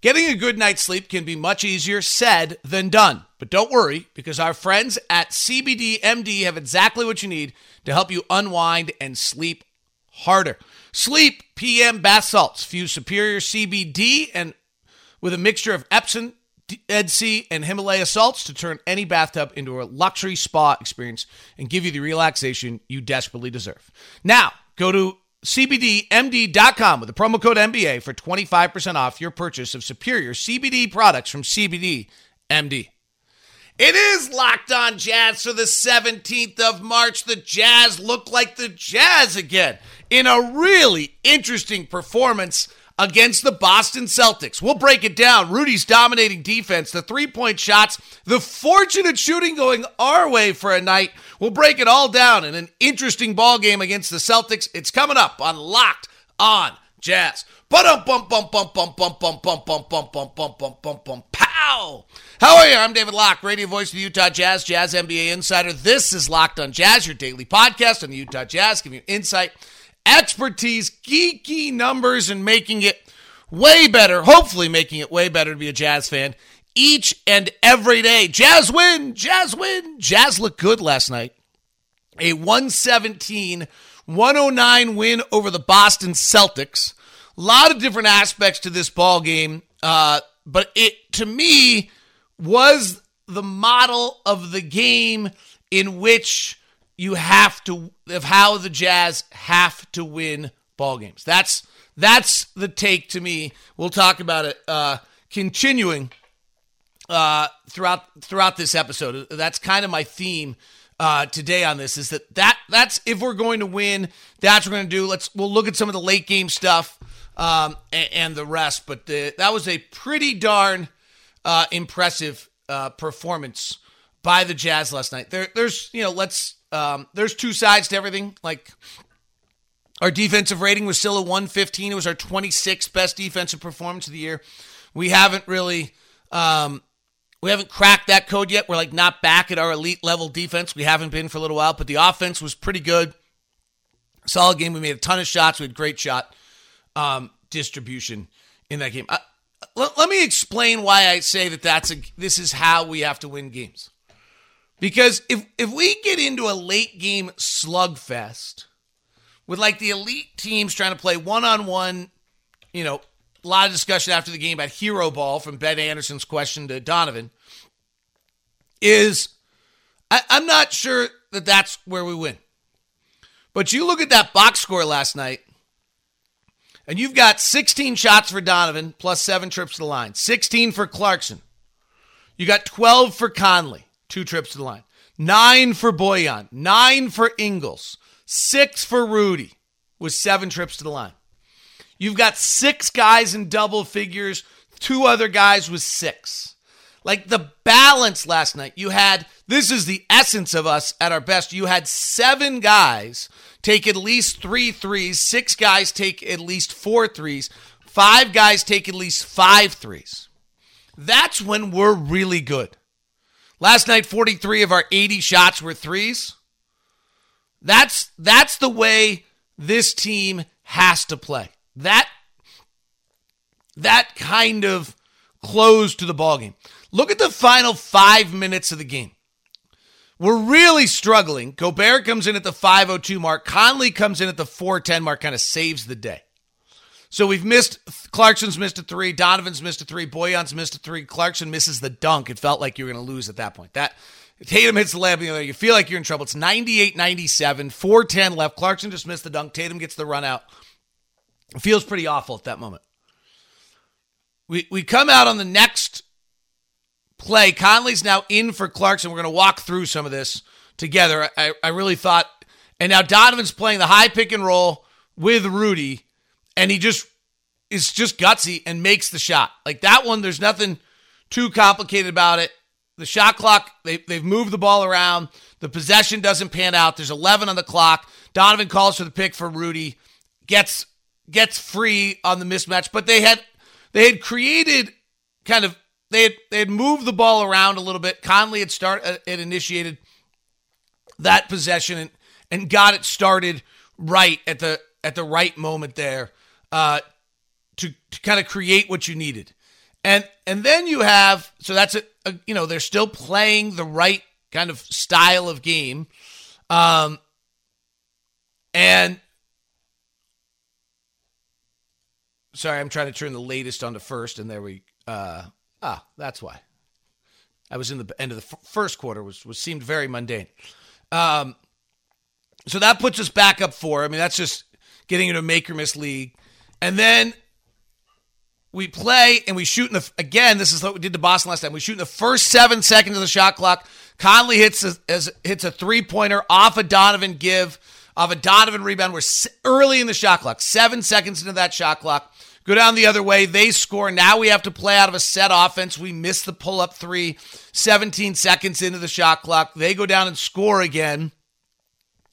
Getting a good night's sleep can be much easier said than done. But don't worry, because our friends at CBD MD have exactly what you need to help you unwind and sleep harder. Sleep PM bath salts fuse superior CBD and with a mixture of Epsom, Dead Sea, and Himalaya salts to turn any bathtub into a luxury spa experience and give you the relaxation you desperately deserve. Now, go to CBDMD.com with the promo code MBA for 25% off your purchase of superior CBD products from CBD MD. It is locked on Jazz for the 17th of March. The Jazz look like the Jazz again in a really interesting performance against the Boston Celtics. We'll break it down. Rudy's dominating defense, the three point shots, the fortunate shooting going our way for a night. We'll break it all down in an interesting ball game against the Celtics. It's coming up on Locked on Jazz. Bum bum bum bum bum bum bum bum bum bum bum bum bum bum pow. How are you? I'm David Locke, radio voice of the Utah Jazz, Jazz NBA insider. This is Locked on Jazz, your daily podcast on the Utah Jazz, giving you insight expertise, geeky numbers, and making it way better, hopefully making it way better to be a Jazz fan each and every day. Jazz win, Jazz win. Jazz looked good last night. A 117 109 win over the Boston Celtics. A lot of different aspects to this ball game, uh, but it to me was the model of the game in which you have to of how the Jazz have to win ball games. That's that's the take to me. We'll talk about it uh, continuing uh, throughout throughout this episode. That's kind of my theme uh, today on this. Is that that that's if we're going to win, that's what we're going to do. Let's we'll look at some of the late game stuff um, and, and, the rest. But the, that was a pretty darn uh, impressive uh, performance by the Jazz last night. There, there's you know let's um, there's two sides to everything. Like our defensive rating was still a 115. It was our 26th best defensive performance of the year. We haven't really um, we haven't cracked that code yet. We're like not back at our elite level defense. We haven't been for a little while, but the offense was pretty good. Solid game. We made a ton of shots. We had great shot um, distribution in that game. Uh, let, let me explain why I say that that's a, this is how we have to win games. Because if if we get into a late game slugfest with like the elite teams trying to play one on one, you know, a lot of discussion after the game about hero ball from Ben Anderson's question to Donovan is I, I'm not sure that that's where we win. But you look at that box score last night, and you've got 16 shots for Donovan plus seven trips to the line, 16 for Clarkson. You got 12 for Conley two trips to the line. Nine for Bojan, nine for Ingles, six for Rudy with seven trips to the line. You've got six guys in double figures, two other guys with six. Like the balance last night, you had this is the essence of us at our best. You had seven guys take at least three threes, six guys take at least four threes, five guys take at least five threes. That's when we're really good. Last night, 43 of our 80 shots were threes. That's that's the way this team has to play. That that kind of close to the ball game. Look at the final five minutes of the game. We're really struggling. Gobert comes in at the 502 mark. Conley comes in at the 410 mark, kind of saves the day. So we've missed Clarkson's missed a three, Donovan's missed a three, Bojan's missed a three, Clarkson misses the dunk. It felt like you were going to lose at that point. That Tatum hits the layup, you, know, you feel like you're in trouble. It's 98-97, 410 left. Clarkson just missed the dunk. Tatum gets the run out. It feels pretty awful at that moment. We we come out on the next play. Conley's now in for Clarkson. We're going to walk through some of this together. I, I really thought, and now Donovan's playing the high pick and roll with Rudy and he just is just gutsy and makes the shot. Like that one, there's nothing too complicated about it. The shot clock, they, they've moved the ball around. The possession doesn't pan out. There's 11 on the clock. Donovan calls for the pick for Rudy, gets gets free on the mismatch, but they had they had created kind of they had they had moved the ball around a little bit. Conley had start uh, had initiated that possession and and got it started right at the at the right moment there uh, to, to kind of create what you needed. And and then you have so that's a, a you know they're still playing the right kind of style of game, um, and sorry, I'm trying to turn the latest on the first, and there we uh, ah that's why I was in the end of the f- first quarter was was seemed very mundane. Um, so that puts us back up four. I mean that's just getting into a make or miss league, and then we play and we shoot in the again. This is what we did to Boston last time. We shoot in the first seven seconds of the shot clock. Conley hits a, as, hits a three pointer off a Donovan give, off a Donovan rebound. We're early in the shot clock, seven seconds into that shot clock. Go down the other way. They score. Now we have to play out of a set offense. We miss the pull up three, 17 seconds into the shot clock. They go down and score again.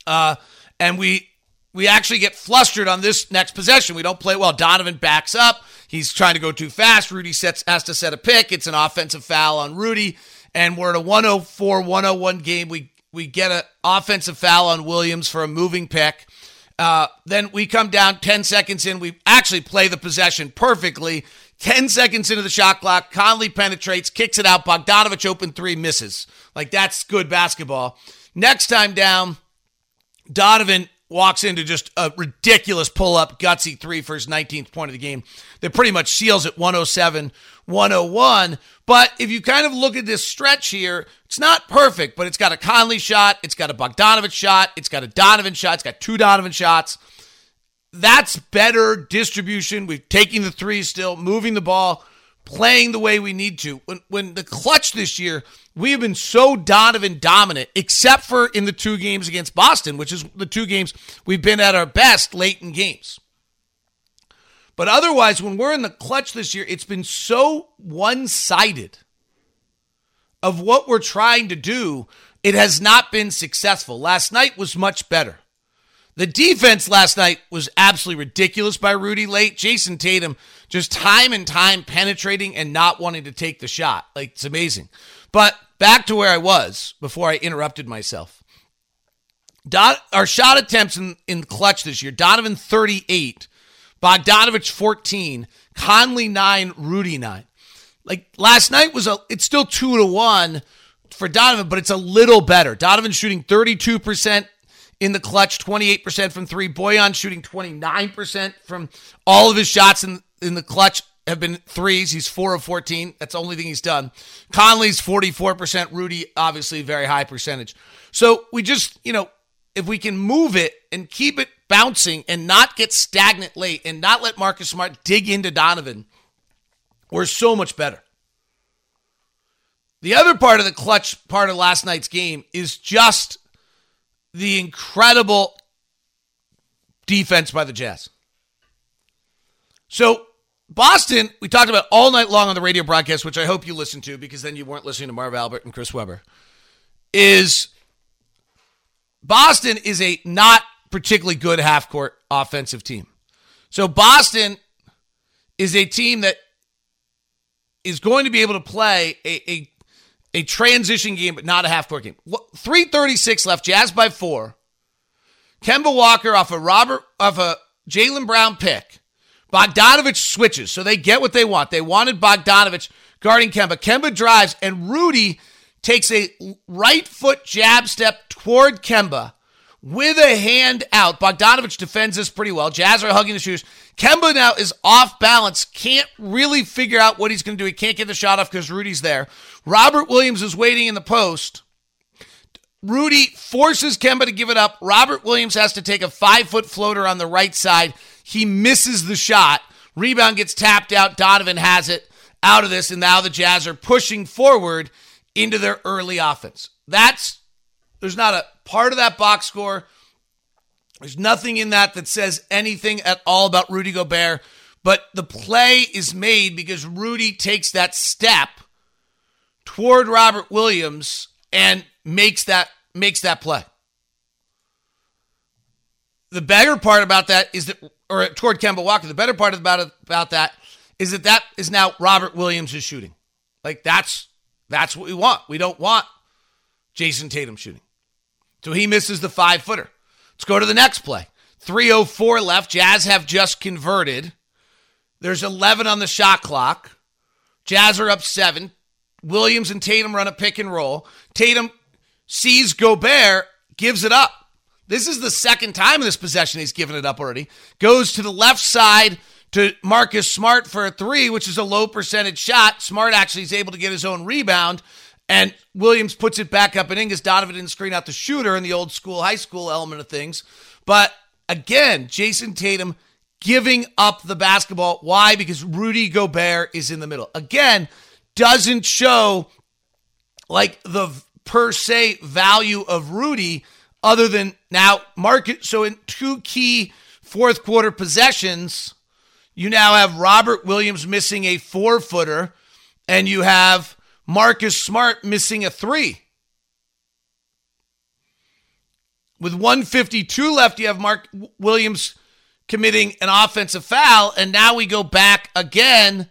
Uh, and we we actually get flustered on this next possession. We don't play well. Donovan backs up. He's trying to go too fast. Rudy sets has to set a pick. It's an offensive foul on Rudy, and we're at a 104-101 game. We we get an offensive foul on Williams for a moving pick. Uh, then we come down 10 seconds in. We actually play the possession perfectly. 10 seconds into the shot clock, Conley penetrates, kicks it out. Bogdanovich open three, misses. Like that's good basketball. Next time down, Donovan walks into just a ridiculous pull up, gutsy three for his 19th point of the game that pretty much seals it 107 101. But if you kind of look at this stretch here, it's not perfect, but it's got a Conley shot, it's got a Bogdanovich shot, it's got a Donovan shot, it's got two Donovan shots. That's better distribution. We're taking the three still, moving the ball, playing the way we need to. When, when the clutch this year, we have been so Donovan dominant, except for in the two games against Boston, which is the two games we've been at our best late in games. But otherwise, when we're in the clutch this year, it's been so one sided of what we're trying to do. It has not been successful. Last night was much better. The defense last night was absolutely ridiculous by Rudy late. Jayson Tatum just time and time penetrating and not wanting to take the shot. Like, it's amazing. But back to where I was before I interrupted myself. Don, our shot attempts in, in clutch this year Donovan 38, Bogdanovich 14, Conley 9, Rudy 9. Like last night was a, it's still 2 to 1 for Donovan, but it's a little better. Donovan shooting 32% in the clutch, 28% from three. Bojan shooting 29% from all of his shots in, in the clutch have been threes. He's four of 14. That's the only thing he's done. Conley's 44%. Rudy, obviously, very high percentage. So we just, you know, if we can move it and keep it bouncing and not get stagnant late and not let Marcus Smart dig into Donovan, we're so much better. The other part of the clutch part of last night's game is just the incredible defense by the Jazz. So Boston, we talked about all night long on the radio broadcast, which I hope you listened to because then you weren't listening to Marv Albert and Chris Webber. Is Boston is a not particularly good half court offensive team. So Boston is a team that is going to be able to play a, a, a transition game, but not a half court game. 336 left, Jazz by four. Kemba Walker off a Robert off a Jaylen Brown pick Bogdanovich switches, so they get what they want. They wanted Bogdanovich guarding Kemba. Kemba drives, and Rudy takes a right foot jab step toward Kemba with a hand out. Bogdanovich defends this pretty well. Jazz are hugging the shoes. Kemba now is off balance, can't really figure out what he's going to do. He can't get the shot off because Rudy's there. Robert Williams is waiting in the post. Rudy forces Kemba to give it up. Robert Williams has to take a five foot floater on the right side. He misses the shot. Rebound gets tapped out. Donovan has it out of this, and now the Jazz are pushing forward into their early offense. That's there's not a part of that box score. There's nothing in that that says anything at all about Rudy Gobert, but the play is made because Rudy takes that step toward Robert Williams and makes that makes that play. The better part about that is that or toward Kemba Walker. The better part about it, about that is that that is now Robert Williams is shooting. Like that's that's what we want. We don't want Jayson Tatum shooting. So he misses the five footer. Let's go to the next play. 304 left. Jazz have just converted. There's 11 on the shot clock. Jazz are up seven. Williams and Tatum run a pick and roll. Tatum sees Gobert, gives it up. This is the second time in this possession he's given it up already. Goes to the left side to Marcus Smart for a three, which is a low percentage shot. Smart actually is able to get his own rebound. And Williams puts it back up and in because Donovan didn't screen out the shooter in the old school, high school element of things. But again, Jayson Tatum giving up the basketball. Why? Because Rudy Gobert is in the middle. Again, doesn't show like the per se value of Rudy other than now market. So in two key fourth quarter possessions, you now have Robert Williams missing a four footer and you have Marcus Smart missing a three. With 152 left, you have Mark Williams committing an offensive foul. And now we go back again.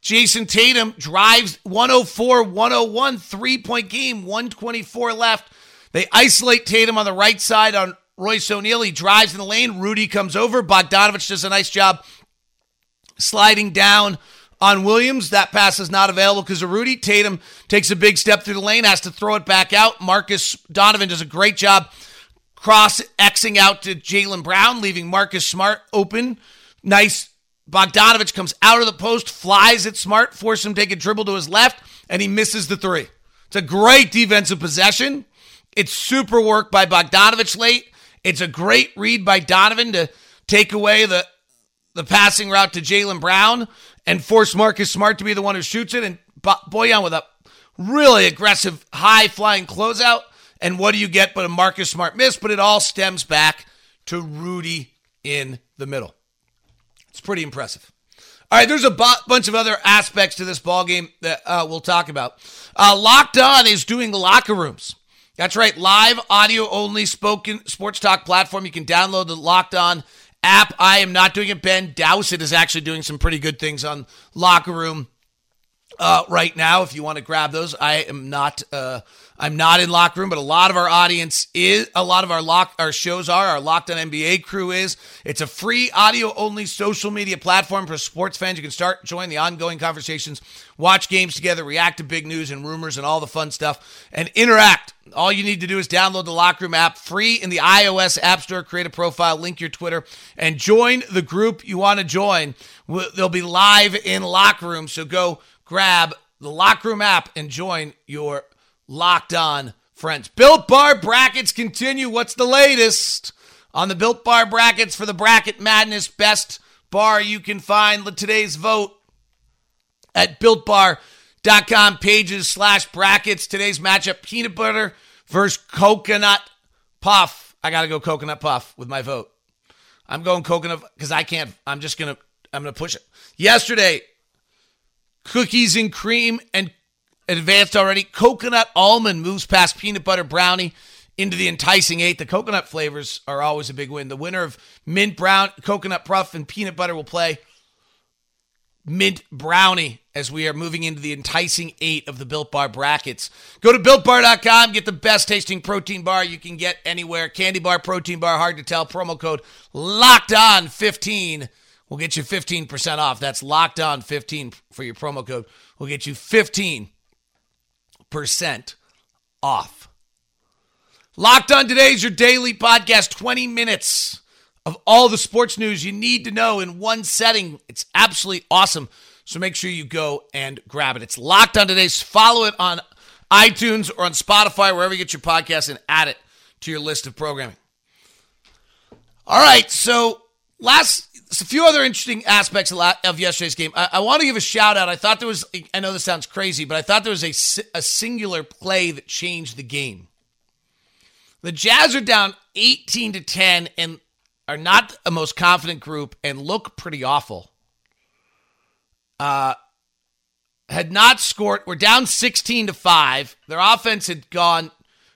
Jayson Tatum drives 104 101, three point game, 124 left. They isolate Tatum on the right side on Royce O'Neale. He drives in the lane. Rudy comes over. Bogdanovich does a nice job sliding down on Williams. That pass is not available because of Rudy. Tatum takes a big step through the lane, has to throw it back out. Marcus Donovan does a great job cross Xing out to Jaylen Brown, leaving Marcus Smart open. Nice. Bogdanovich comes out of the post, flies at Smart, force him to take a dribble to his left, and he misses the three. It's a great defensive possession. It's super work by Bogdanovich late. It's a great read by Donovan to take away the the passing route to Jaylen Brown and force Marcus Smart to be the one who shoots it. And Bojan with a really aggressive, high flying closeout. And what do you get but a Marcus Smart miss? But it all stems back to Rudy in the middle. It's pretty impressive. All right, there's a b- bunch of other aspects to this ball game that uh, we'll talk about. Uh, Locked On is doing locker rooms. That's right, live audio only spoken sports talk platform. You can download the Locked On app. I am not doing it. Ben Dowsett is actually doing some pretty good things on locker room uh, right now. If you want to grab those, I am not. Uh, I'm not in locker room, but a lot of our audience is. A lot of our lock our shows are. Our Locked On NBA crew is. It's a free audio only social media platform for sports fans. You can start join the ongoing conversations, watch games together, react to big news and rumors and all the fun stuff, and interact. All you need to do is download the Locker Room app free in the iOS App Store, create a profile, link your Twitter, and join the group you want to join. They'll be live in Locker Room, so go grab the Locker Room app and join your Locked On friends. Built Bar brackets continue. What's the latest on the Built Bar brackets for the Bracket Madness best bar you can find? Today's vote at builtbar.com pages slash brackets. Today's matchup peanut butter versus coconut puff. I got to go coconut puff with my vote. I'm going coconut because I can't. I'm just going to, I'm going to push it. Yesterday, cookies and cream and advanced already. Coconut almond moves past peanut butter brownie into the enticing eight. The coconut flavors are always a big win. The winner of mint brown, coconut puff, and peanut butter will play mint brownie as we are moving into the enticing eight of the Built Bar brackets. Go to builtbar.com, get the best tasting protein bar you can get anywhere. Candy bar, protein bar, hard to tell. Promo code locked on 15 will get you 15% off. That's locked on 15 for your promo code. We'll get you 15 percent off. Locked on today is your daily podcast, 20 minutes of all the sports news you need to know in one setting. It's absolutely awesome. So make sure you go and grab it. It's locked on today's. Follow it on iTunes or on Spotify, wherever you get your podcast, and add it to your list of programming. All right. So last a few other interesting aspects of yesterday's game. I, I, want to give a shout out. I thought there was, I know this sounds crazy, but I thought there was a, a singular play that changed the game. The Jazz are down 18 to 10 and are not a most confident group and look pretty awful. Uh, had not scored. We're down 16 to 5. Their offense had gone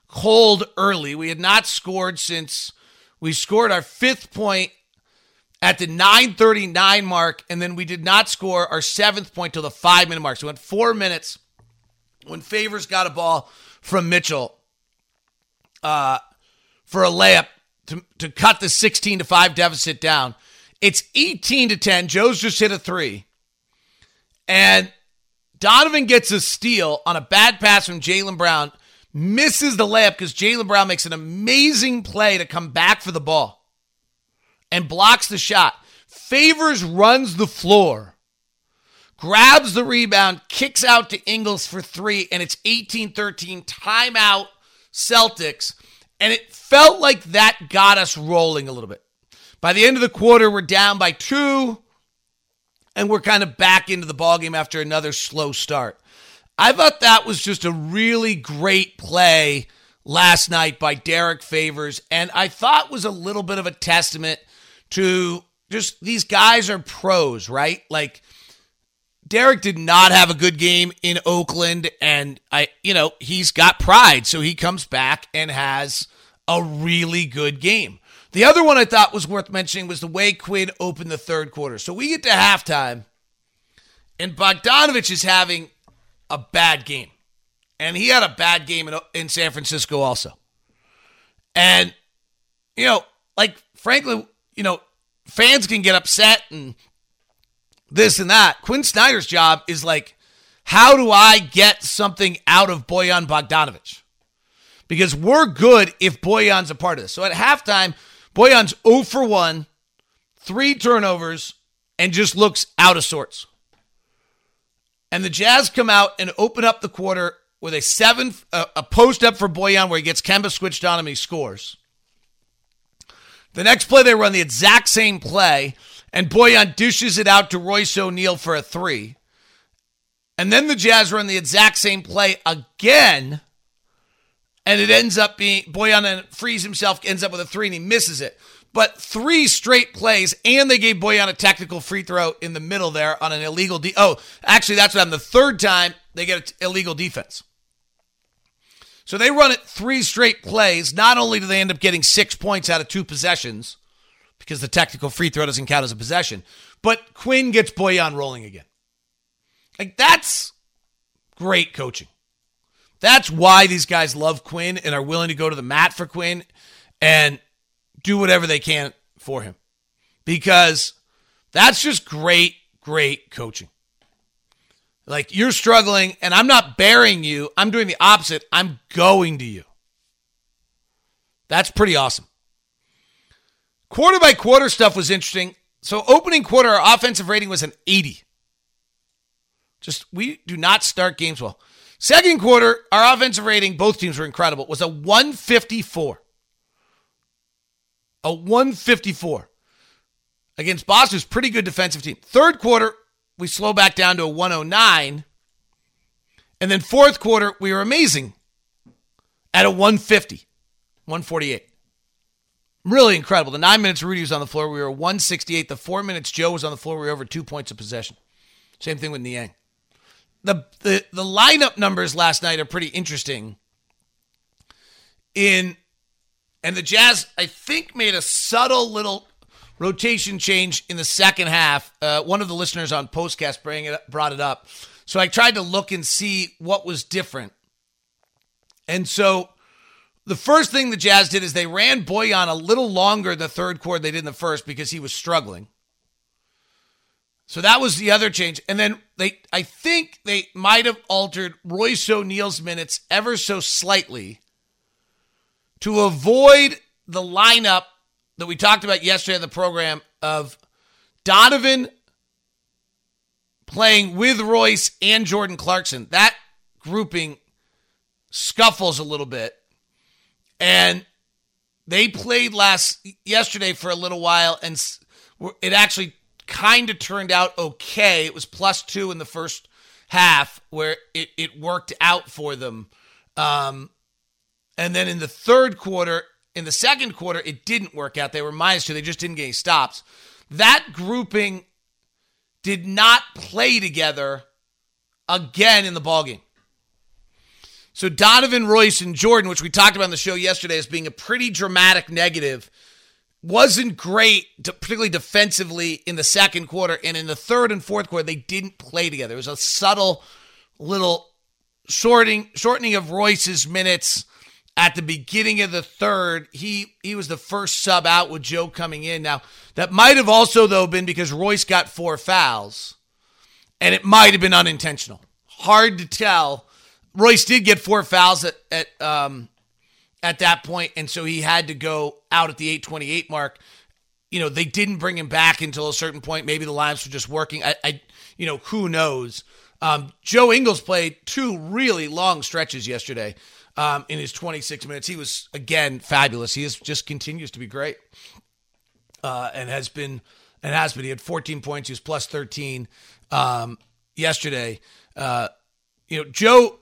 cold early. We had not scored since we scored our fifth point at the 939 mark, and then we did not score our seventh point till the five minute mark. So we went four minutes when Favors got a ball from Mitchell uh, for a layup to, to cut the 16 to 5 deficit down. It's 18 to 10. Joe's just hit a three. And Donovan gets a steal on a bad pass from Jaylen Brown, misses the layup because Jaylen Brown makes an amazing play to come back for the ball and blocks the shot. Favors runs the floor, grabs the rebound, kicks out to Ingles for three, and it's 18 13 timeout Celtics. And it felt like that got us rolling a little bit. By the end of the quarter, we're down by two, and we're kind of back into the ballgame after another slow start. I thought that was just a really great play last night by Derek Favors, and I thought was a little bit of a testament to just these guys are pros, right? Like Derek did not have a good game in Oakland, and I, you know, he's got pride, so he comes back and has a really good game. The other one I thought was worth mentioning was the way Quinn opened the third quarter. So we get to halftime, and Bogdanovich is having a bad game. And he had a bad game in, in San Francisco also. And, you know, like, frankly, you know, fans can get upset and this and that. Quinn Snyder's job is like, how do I get something out of Bojan Bogdanovich? Because we're good if Bojan's a part of this. So at halftime, Bojan's 0 for 1, three turnovers, and just looks out of sorts. And the Jazz come out and open up the quarter with a seven, uh, a post up for Bojan where he gets Kemba switched on him and he scores. The next play, they run the exact same play, and Bojan dishes it out to Royce O'Neale for a three. And then the Jazz run the exact same play again and it ends up being Bojan frees himself, ends up with a three, and he misses it. But three straight plays, and they gave Bojan a technical free throw in the middle there on an illegal. De- oh, actually, that's what happened. The third time they get an illegal defense. So they run it three straight plays. Not only do they end up getting six points out of two possessions, because the technical free throw doesn't count as a possession, but Quinn gets Bojan rolling again. Like that's great coaching. That's why these guys love Quinn and are willing to go to the mat for Quinn and do whatever they can for him. Because that's just great, great coaching. Like you're struggling, and I'm not bearing you. I'm doing the opposite. I'm going to you. That's pretty awesome. Quarter by quarter stuff was interesting. So, opening quarter, our offensive rating was an 80. Just, we do not start games well. Second quarter, our offensive rating, both teams were incredible, was a 154. A 154 against Boston's pretty good defensive team. Third quarter, we slow back down to a 109. And then fourth quarter, we were amazing at a 150, 148. Really incredible. The nine minutes Rudy was on the floor, we were 168. The four minutes Joe was on the floor, we were over two points of possession. Same thing with Niang the, the the lineup numbers last night are pretty interesting. In and the Jazz, I think, made a subtle little rotation change in the second half. Uh, one of the listeners on Postcast bring it, brought it up, so I tried to look and see what was different. And so, the first thing the Jazz did is they ran Bojan a little longer in the third quarter they did in the first because he was struggling. So that was the other change. And then they I think they might have altered Royce O'Neale's minutes ever so slightly to avoid the lineup that we talked about yesterday in the program of Donovan playing with Royce and Jordan Clarkson. That grouping scuffles a little bit. And they played last yesterday for a little while and it actually kind of turned out okay. It was plus two in the first half where it, it worked out for them. Um, and then in the third quarter, in the second quarter, it didn't work out. They were minus two. They just didn't get any stops. That grouping did not play together again in the ballgame. So Donovan Royce and Jordan, which we talked about on the show yesterday as being a pretty dramatic negative, wasn't great, particularly defensively in the second quarter. And in the third and fourth quarter, they didn't play together. It was a subtle little shorting, shortening of Royce's minutes at the beginning of the third. He he was the first sub out with Joe coming in. Now that might have also though been because Royce got four fouls, and it might have been unintentional. hard to tell. Royce did get four fouls at at um, at that point, and so he had to go out at the 828 mark. You know, they didn't bring him back until a certain point. Maybe the lines were just working. I, I you know, who knows? Um, Joe Ingles played two really long stretches yesterday um, in his 26 minutes. He was again fabulous. He is just continues to be great, uh, and has been and has been. He had 14 points. He was plus 13 um, yesterday. Uh, you know, Joe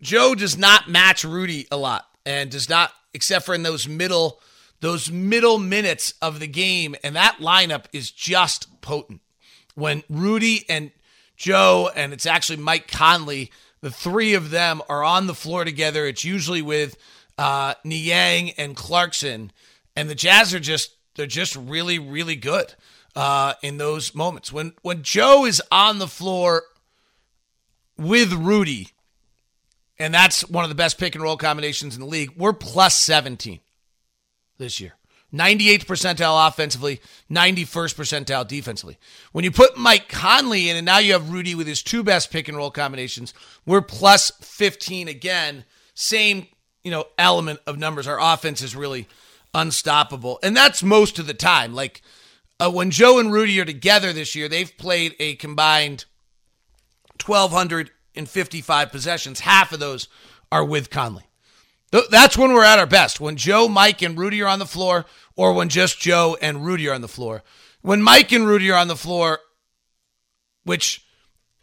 Joe does not match Rudy a lot, and does not, except for in those middle those middle minutes of the game, and that lineup is just potent. When Rudy and Joe, and it's actually Mike Conley the three of them are on the floor together. It's usually with uh, Niang and Clarkson, and the Jazz are just they're just really really good uh, in those moments. When when Joe is on the floor with Rudy, and that's one of the best pick and roll combinations in the league. We're plus seventeen this year. 98th percentile offensively, 91st percentile defensively. When you put Mike Conley in, and now you have Rudy with his two best pick and roll combinations, we're plus 15 again. Same, you know, element of numbers. Our offense is really unstoppable, and that's most of the time. Like uh, when Joe and Rudy are together this year, they've played a combined 1,255 possessions. Half of those are with Conley. That's when we're at our best. When Joe, Mike, and Rudy are on the floor, or when just Joe and Rudy are on the floor. When Mike and Rudy are on the floor, which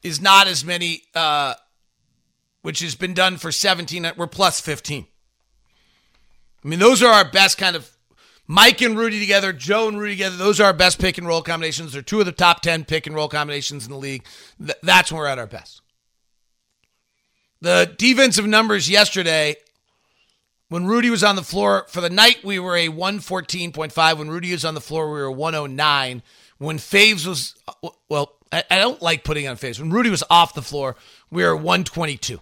is not as many, uh, which has been done for 17, we're plus 15. I mean, those are our best kind of Mike and Rudy together, Joe and Rudy together. Those are our best pick and roll combinations. They're two of the top 10 pick and roll combinations in the league. Th- that's when we're at our best. The defensive numbers yesterday when Rudy was on the floor for the night, we were a 114.5. When Rudy was on the floor, we were 109. When Faves was, well, I, I don't like putting on Faves. When Rudy was off the floor, we were 122.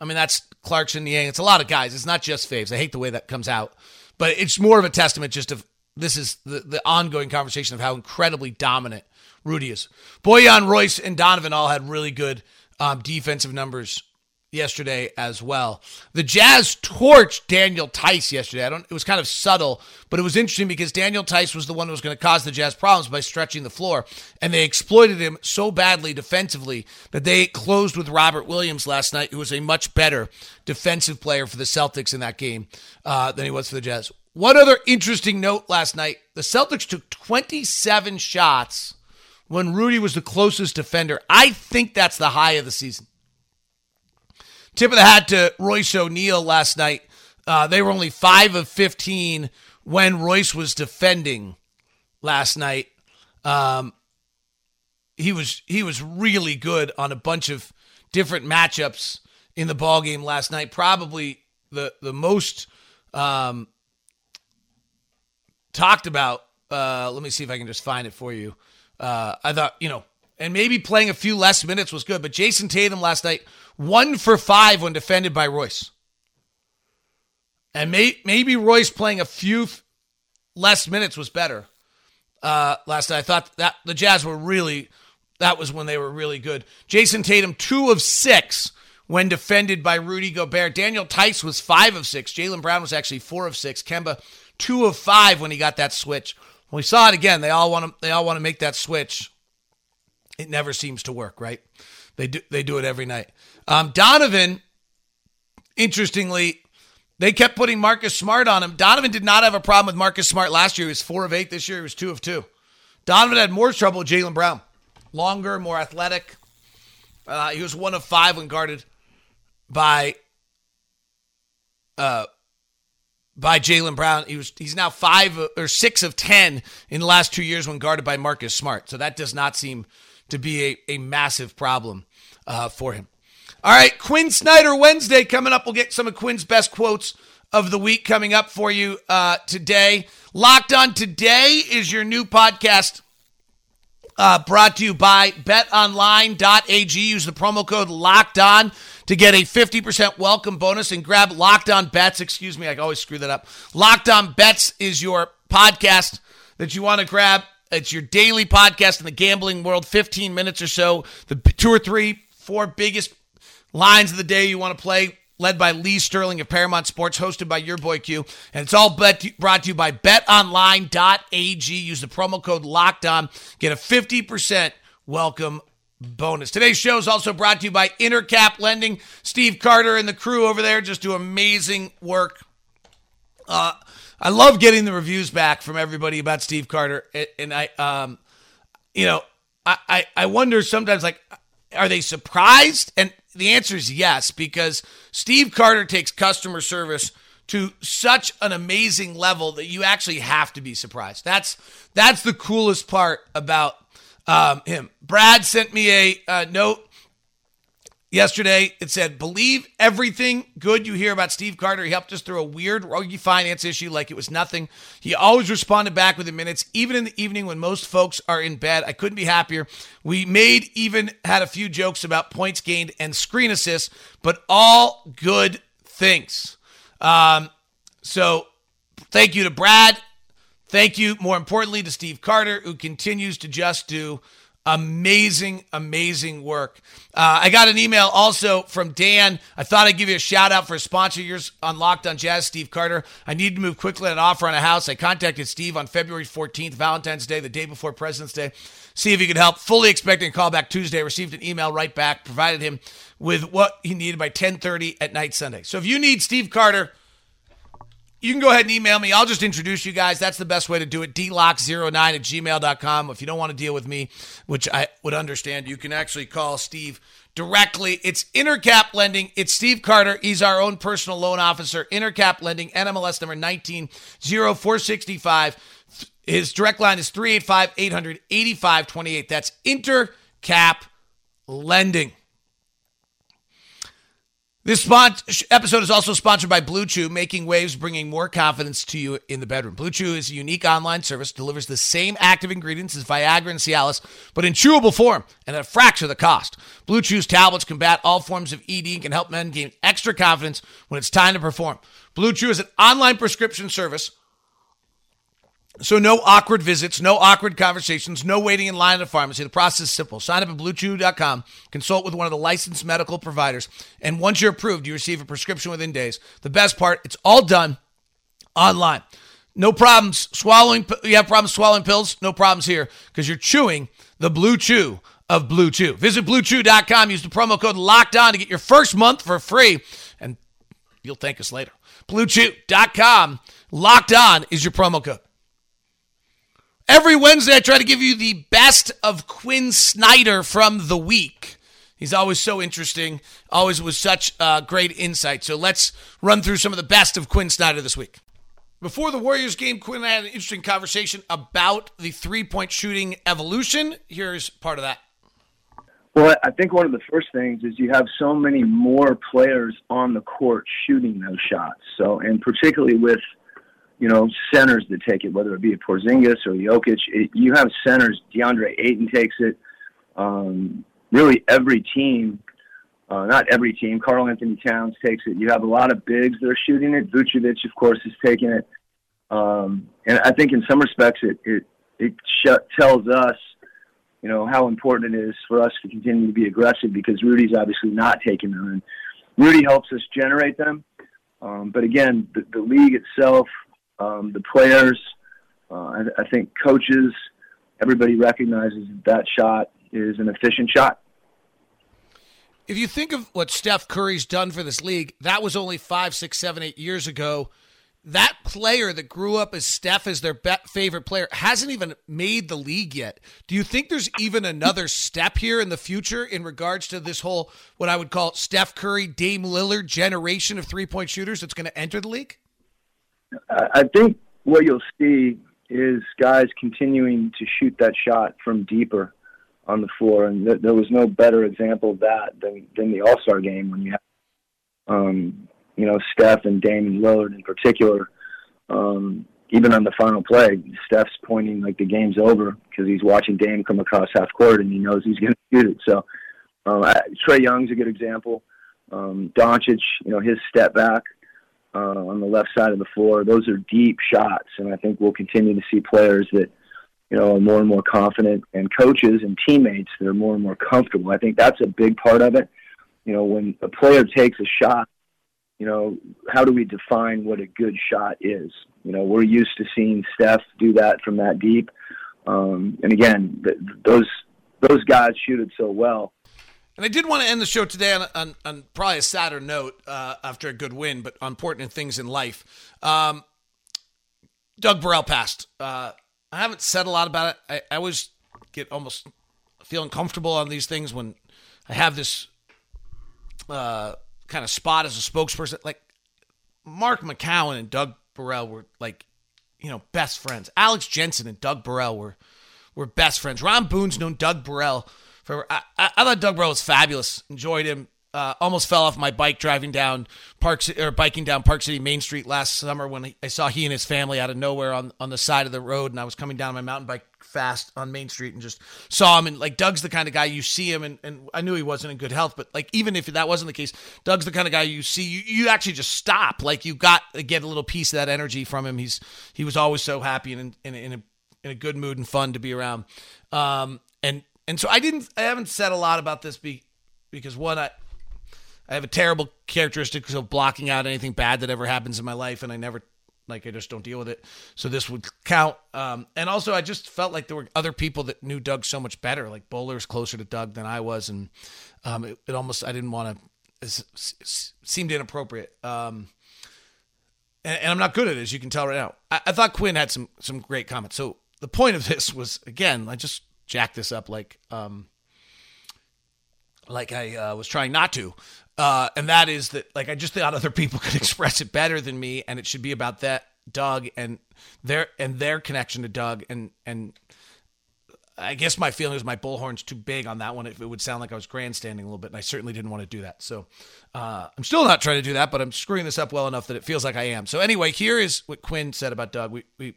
I mean, that's Clarkson, Niang. It's a lot of guys. It's not just Faves. I hate the way that comes out, but it's more of a testament just of this is the, the ongoing conversation of how incredibly dominant Rudy is. Bojan, Royce, and Donovan all had really good um, defensive numbers yesterday as well. The Jazz torched Daniel Theis yesterday. I don't it was kind of subtle, but it was interesting because Daniel Theis was the one who was going to cause the Jazz problems by stretching the floor, and they exploited him so badly defensively that they closed with Robert Williams last night, who was a much better defensive player for the Celtics in that game uh, than he was for the Jazz. One other interesting note last night: the Celtics took 27 shots when Rudy was the closest defender. I think that's the high of the season. Tip of the hat to Royce O'Neale last night. Uh, they were only 5 of 15 when Royce was defending last night. Um, he was he was really good on a bunch of different matchups in the ball game last night. Probably the the most um, talked about. Uh, let me see if I can just find it for you. Uh, I thought you know, and maybe playing a few less minutes was good, but Jayson Tatum last night one for five when defended by Royce. And may, maybe Royce playing a few f- less minutes was better uh, last night. I thought that the Jazz were really, that was when they were really good. Jayson Tatum, two of six when defended by Rudy Gobert. Daniel Theis was five of six. Jaylen Brown was actually four of six. Kemba, two of five when he got that switch. When we saw it again, they all want to they all want to make that switch. It never seems to work, right? They do they do it every night. Um, Donovan, interestingly, they kept putting Marcus Smart on him. Donovan did not have a problem with Marcus Smart last year. He was four of eight. This year he was two of two. Donovan had more trouble with Jaylen Brown. Longer, more athletic. Uh, he was one of five when guarded by uh, by Jaylen Brown. He was he's now five or six of ten in the last two years when guarded by Marcus Smart. So that does not seem to be a, a massive problem uh, for him. All right, Quinn Snyder Wednesday coming up. We'll get some of Quinn's best quotes of the week coming up for you uh, today. Locked on today is your new podcast uh, brought to you by betonline.ag. Use the promo code locked on to get a 50% welcome bonus and grab locked on bets. Excuse me, I always screw that up. Locked on bets is your podcast that you want to grab. It's your daily podcast in the gambling world, 15 minutes or so, the two or three four biggest lines of the day you want to play led by Lee Sterling of Paramount Sports, hosted by your boy Q. And it's all bet- brought to you by betonline.ag. Use the promo code locked on, get a 50% welcome bonus. Today's show is also brought to you by Intercap Lending. Steve Carter and the crew over there just do amazing work. Uh, I love getting the reviews back from everybody about Steve Carter, and I, um, you know, I, I, I wonder sometimes like, are they surprised? And the answer is yes, because Steve Carter takes customer service to such an amazing level that you actually have to be surprised. That's that's the coolest part about um, him. Brad sent me a uh, note yesterday. It said, "Believe everything good you hear about Steve Carter. He helped us through a weird rugby finance issue like it was nothing. He always responded back within minutes, even in the evening when most folks are in bed. I couldn't be happier. We made even had a few jokes about points gained and screen assists, but all good things. Um, so, thank you to Brad. Thank you, more importantly, to Steve Carter, who continues to just do amazing, amazing work. Uh, I got an email also from Dan. I thought I'd give you a shout out for a sponsor yours on Locked on Jazz, Steve Carter. I need to move quickly on an offer on a house. I contacted Steve on February 14th, Valentine's Day, the day before President's Day. See if he could help. Fully expecting a call back Tuesday. Received an email right back. Provided him with what he needed by 10:30 at night Sunday. So if you need Steve Carter you can go ahead and email me. I'll just introduce you guys. That's the best way to do it. dlock09 at gmail.com. If you don't want to deal with me, which I would understand, you can actually call Steve directly. It's Intercap Lending. It's Steve Carter. He's our own personal loan officer. Intercap Lending, NMLS number 190465. His direct line is 385 800 8528. That's Intercap Lending. This spot- episode is also sponsored by Blue Chew, making waves, bringing more confidence to you in the bedroom. Blue Chew is a unique online service, delivers the same active ingredients as Viagra and Cialis, but in chewable form and at a fraction of the cost. Blue Chew's tablets combat all forms of ED and can help men gain extra confidence when it's time to perform. Blue Chew is an online prescription service so no awkward visits, no awkward conversations, no waiting in line at a pharmacy. The process is simple. Sign up at bluechew.com, consult with one of the licensed medical providers, and once you're approved, you receive a prescription within days. The best part, it's all done online. No problems swallowing you have problems swallowing pills? No problems here because you're chewing the Blue Chew of Blue Chew. Visit bluechew.com, use the promo code locked on to get your first month for free and you'll thank us later. bluechew.com, locked on is your promo code. Every Wednesday, I try to give you the best of Quinn Snyder from the week. He's always so interesting, always with such uh, great insight. So let's run through some of the best of Quinn Snyder this week. Before the Warriors game, Quinn and I had an interesting conversation about the three point shooting evolution. Here's part of that. Well, I think one of the first things is you have so many more players on the court shooting those shots. So, and particularly with you know, centers that take it, whether it be a Porzingis or Jokic. It, you have centers. DeAndre Ayton takes it. Um, really, every team, uh, not every team. Karl-Anthony Towns takes it. You have a lot of bigs that are shooting it. Vucevic, of course, is taking it. Um, and I think in some respects, it it it sh- tells us, you know, how important it is for us to continue to be aggressive because Rudy's obviously not taking them, and Rudy helps us generate them. Um, but again, the, the league itself um, the players, uh, I, I think coaches, everybody recognizes that shot is an efficient shot. If you think of what Steph Curry's done for this league, that was only five, six, seven, eight years ago. That player that grew up as Steph as their favorite player hasn't even made the league yet. Do you think there's even another step here in the future in regards to this whole, what I would call Steph Curry, Dame Lillard generation of three point shooters that's going to enter the league? I think what you'll see is guys continuing to shoot that shot from deeper on the floor, and th- there was no better example of that than than the All Star game when you have, um, you know, Steph and Damian Lillard in particular. Um, even on the final play, Steph's pointing like the game's over because he's watching Dame come across half court and he knows he's going to shoot it. So um, Trae Young's a good example. Um, Doncic, you know, his step back uh, on the left side of the floor. Those are deep shots, and I think we'll continue to see players that you know, are more and more confident, and coaches and teammates that are more and more comfortable. I think that's a big part of it. You know, when a player takes a shot, you know, how do we define what a good shot is? You know, we're used to seeing Steph do that from that deep, um, and again, th- those those guys shoot it so well. And I did want to end the show today on, on, on probably a sadder note uh, after a good win, but on important things in life. Um, Doug Burrell passed. Uh, I haven't said a lot about it. I, I always get almost feeling comfortable on these things when I have this uh, kind of spot as a spokesperson. Like Mark McKown and Doug Burrell were like, you know, best friends. Alex Jensen and Doug Burrell were were best friends. Ron Boone's known Doug Burrell for. I, I, I thought Doug Bro was fabulous. Enjoyed him. Uh, almost fell off my bike driving down Park or biking down Park City Main Street last summer when I saw he and his family out of nowhere on on the side of the road, and I was coming down my mountain bike fast on Main Street and just saw him. And like Doug's the kind of guy you see him, and, and I knew he wasn't in good health, but like even if that wasn't the case, Doug's the kind of guy you see you, you actually just stop. Like you got to get a little piece of that energy from him. He's he was always so happy and in, in, in a in a good mood and fun to be around. Um, and and so I didn't I haven't said a lot about this be, because one I I have a terrible characteristic of blocking out anything bad that ever happens in my life, and I never like I just don't deal with it. So this would count. Um, and also, I just felt like there were other people that knew Doug so much better. Like Bowler's closer to Doug than I was, and um, it, it, almost I didn't want to. Seemed inappropriate. Um, and, and, I'm not good at it, as you can tell right now. I, I thought Quinn had some some great comments. So the point of this was again, I just jacked this up like um, like I uh, was trying not to. Uh, and that is that like I just thought other people could express it better than me, and it should be about that Doug and their and their connection to Doug and and I guess my feeling is my bullhorn's too big on that one. It, it, would sound like I was grandstanding a little bit, and I certainly didn't want to do that. So uh, I'm still not trying to do that, but I'm screwing this up well enough that it feels like I am. So anyway, here is what Quinn said about Doug. We we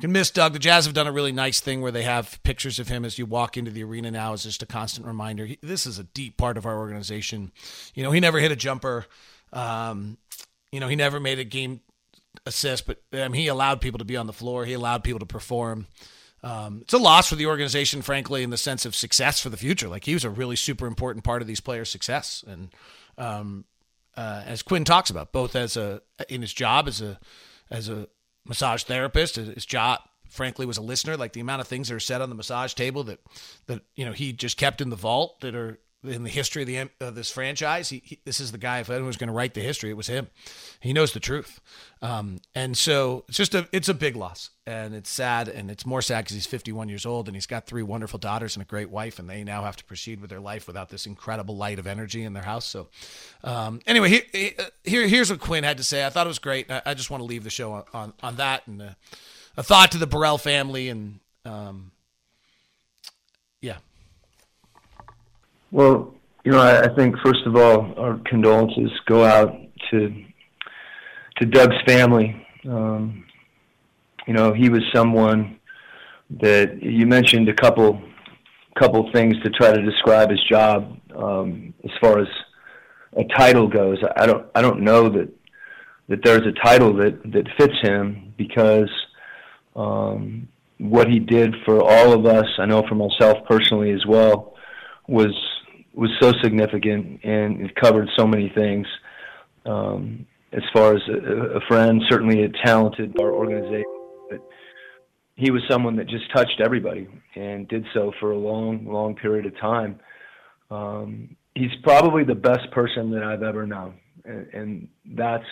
can miss Doug. The Jazz have done a really nice thing where they have pictures of him as you walk into the arena now as just a constant reminder. He, this is a deep part of our organization. You know, he never hit a jumper. Um, you know, he never made a game assist, but um, he allowed people to be on the floor. He allowed people to perform. Um, it's a loss for the organization, frankly, in the sense of success for the future. Like he was a really super important part of these players' success, and um, uh, as Quinn talks about, both as a in his job as a as a massage therapist. His job, frankly, was a listener. Like the amount of things that are said on the massage table that that you know he just kept in the vault that are in the history of the this franchise. He, he, this is the guy. If anyone was going to write the history, it was him. He knows the truth, um, and so it's just a it's a big loss, and it's sad, and it's more sad because he's 51 years old, and he's got three wonderful daughters and a great wife, and they now have to proceed with their life without this incredible light of energy in their house. So, um, anyway, here, here here's what Quinn had to say. I thought it was great. I, I just want to leave the show on on, on that, and uh, a thought to the Burrell family, and um, yeah. Well, you know, I, I think first of all, our condolences go out to to Doug's family. Um, you know, he was someone that you mentioned a couple couple things to try to describe his job um, as far as a title goes. I don't I don't know that that there's a title that that fits him because um, what he did for all of us, I know for myself personally as well, was was so significant and it covered so many things. Um, as far as a, a, friend, certainly a talented our organization, but he was someone that just touched everybody and did so for a long, long period of time. Um, he's probably the best person that I've ever known, and, and that's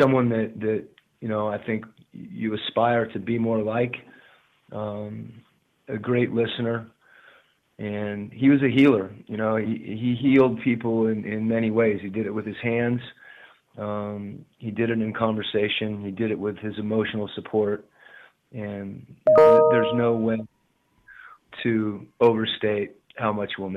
someone that that you know I think you aspire to be more like. Um, a great listener, and he was a healer. You know, he he healed people in in many ways. He did it with his hands. Um, he did it in conversation. He did it with his emotional support, and there's no way to overstate how much we'll miss.